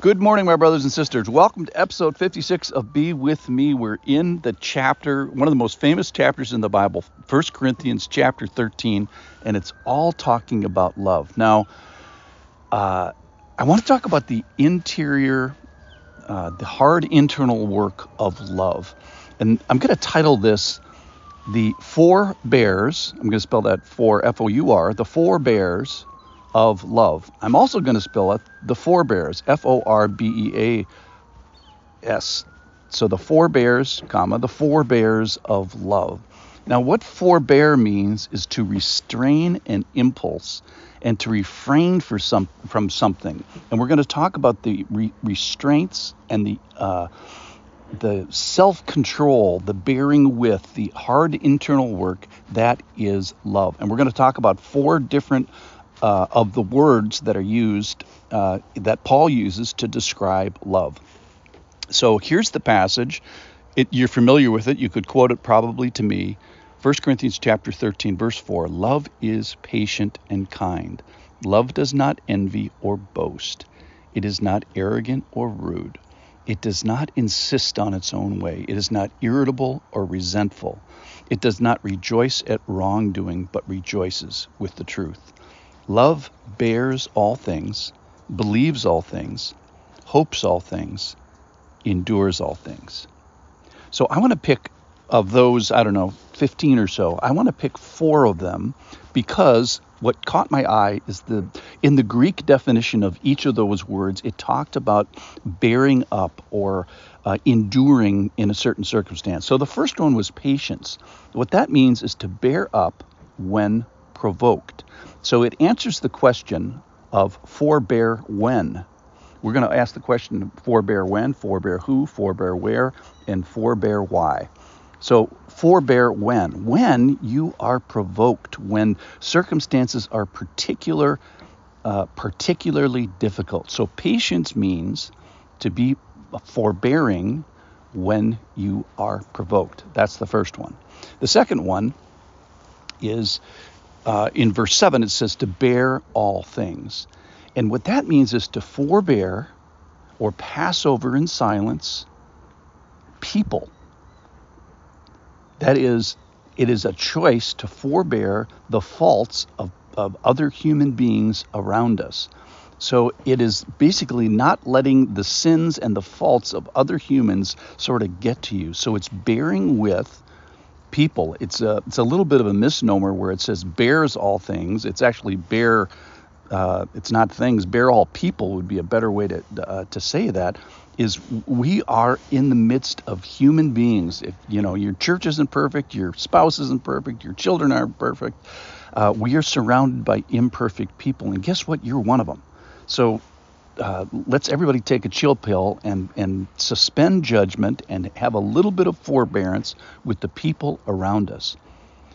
Good morning, my brothers and sisters. Welcome to episode 56 of Be With Me. We're in the chapter, one of the most famous chapters in the Bible, 1 Corinthians chapter 13, and it's all talking about love. Now, uh, I want to talk about the interior, uh, the hard internal work of love. And I'm going to title this The Four Bears. I'm going to spell that for F O U R, The Four Bears of love. I'm also going to spell it the forebears, F O R B E A S. So the forebears, comma, the forebears of love. Now, what forbear means is to restrain an impulse and to refrain for some, from something. And we're going to talk about the re- restraints and the uh, the self-control, the bearing with, the hard internal work that is love. And we're going to talk about four different uh, of the words that are used uh, that Paul uses to describe love. So here's the passage. It, you're familiar with it. You could quote it probably to me. 1 Corinthians chapter 13 verse 4 Love is patient and kind. Love does not envy or boast. It is not arrogant or rude. It does not insist on its own way. It is not irritable or resentful. It does not rejoice at wrongdoing, but rejoices with the truth. Love bears all things, believes all things, hopes all things, endures all things. So I want to pick of those, I don't know, 15 or so, I want to pick four of them because what caught my eye is the in the Greek definition of each of those words, it talked about bearing up or uh, enduring in a certain circumstance. So the first one was patience. What that means is to bear up when provoked. So it answers the question of forbear when. We're going to ask the question forbear when, forbear who, forbear where, and forbear why. So forbear when. When you are provoked, when circumstances are particular, uh, particularly difficult. So patience means to be forbearing when you are provoked. That's the first one. The second one is uh, in verse 7, it says to bear all things. And what that means is to forbear or pass over in silence people. That is, it is a choice to forbear the faults of, of other human beings around us. So it is basically not letting the sins and the faults of other humans sort of get to you. So it's bearing with people. It's a it's a little bit of a misnomer where it says bears all things. It's actually bear. Uh, it's not things. Bear all people would be a better way to uh, to say that. Is we are in the midst of human beings. If you know your church isn't perfect, your spouse isn't perfect, your children aren't perfect. Uh, we are surrounded by imperfect people, and guess what? You're one of them. So uh, let's everybody take a chill pill and, and suspend judgment and have a little bit of forbearance with the people around us.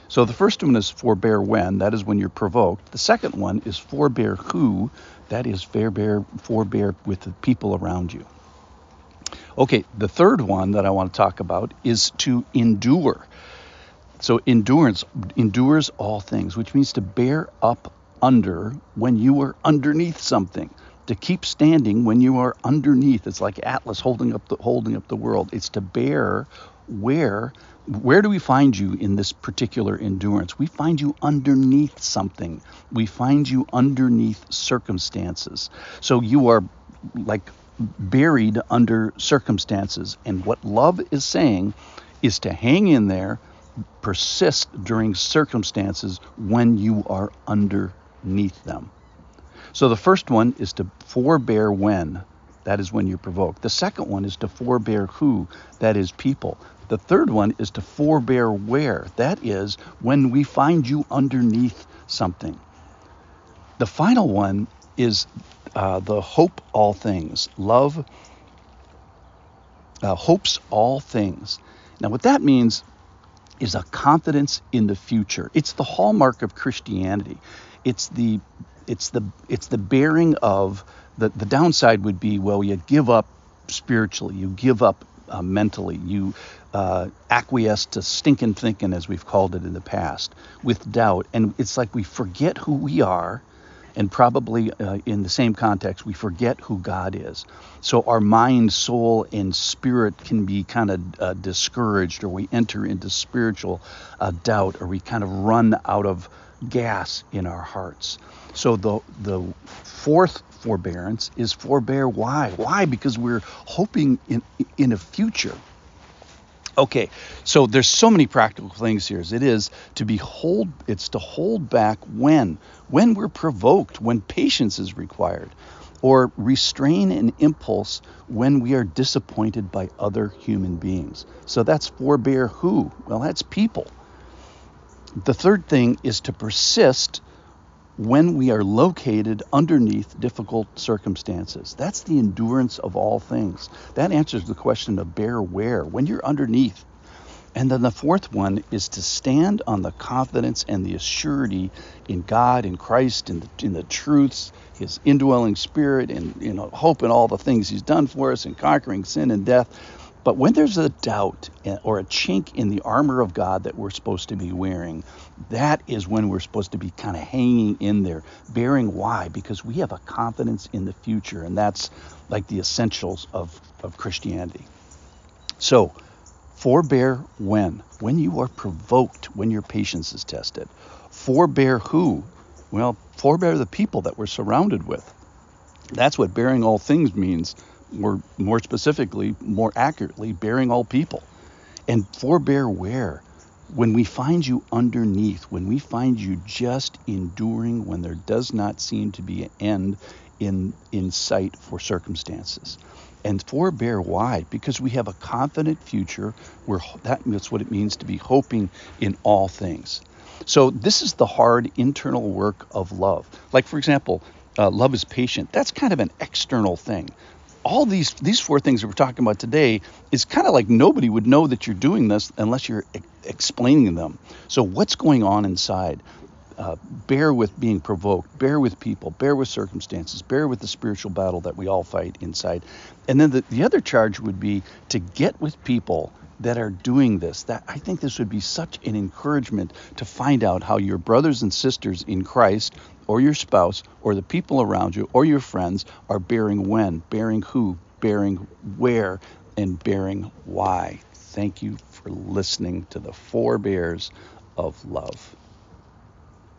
So the first one is forbear when, that is when you're provoked. The second one is forbear who, that is forbear, forbear with the people around you. Okay, the third one that I want to talk about is to endure. So endurance endures all things, which means to bear up under when you are underneath something to keep standing when you are underneath. It's like Atlas holding up the holding up the world. It's to bear where where do we find you in this particular endurance? We find you underneath something. We find you underneath circumstances. So you are like buried under circumstances. And what love is saying is to hang in there, persist during circumstances when you are underneath them. So the first one is to forbear when. That is when you provoke. The second one is to forbear who. That is people. The third one is to forbear where. That is when we find you underneath something. The final one is uh, the hope all things. Love uh, hopes all things. Now, what that means is a confidence in the future. It's the hallmark of Christianity. It's the it's the it's the bearing of the the downside would be well you give up spiritually you give up uh, mentally you uh, acquiesce to stinking thinking as we've called it in the past with doubt and it's like we forget who we are And probably uh, in the same context, we forget who God is. So our mind, soul, and spirit can be kind of uh, discouraged, or we enter into spiritual uh, doubt, or we kind of run out of gas in our hearts. So the the fourth forbearance is forbear why? Why? Because we're hoping in in a future. Okay, so there's so many practical things here. It is to be hold, it's to hold back when, when we're provoked, when patience is required, or restrain an impulse when we are disappointed by other human beings. So that's forbear who? Well, that's people. The third thing is to persist when we are located underneath difficult circumstances. That's the endurance of all things. That answers the question of bear where, when you're underneath. And then the fourth one is to stand on the confidence and the assurity in God, in Christ, in the, in the truths, His indwelling Spirit, and you know, hope in all the things He's done for us, in conquering sin and death but when there's a doubt or a chink in the armor of God that we're supposed to be wearing, that is when we're supposed to be kind of hanging in there, bearing why? Because we have a confidence in the future, and that's like the essentials of, of Christianity. So, forbear when? When you are provoked, when your patience is tested. Forbear who? Well, forbear the people that we're surrounded with. That's what bearing all things means or more specifically, more accurately, bearing all people. And forbear where? When we find you underneath, when we find you just enduring when there does not seem to be an end in, in sight for circumstances. And forbear why? Because we have a confident future where that's what it means to be hoping in all things. So this is the hard internal work of love. Like for example, uh, love is patient. That's kind of an external thing all these these four things that we're talking about today is kind of like nobody would know that you're doing this unless you're e- explaining them. So what's going on inside? Uh, bear with being provoked, bear with people, bear with circumstances, bear with the spiritual battle that we all fight inside. And then the, the other charge would be to get with people that are doing this. That I think this would be such an encouragement to find out how your brothers and sisters in Christ or your spouse or the people around you or your friends are bearing when, bearing who, bearing where, and bearing why. Thank you for listening to the four bears of love.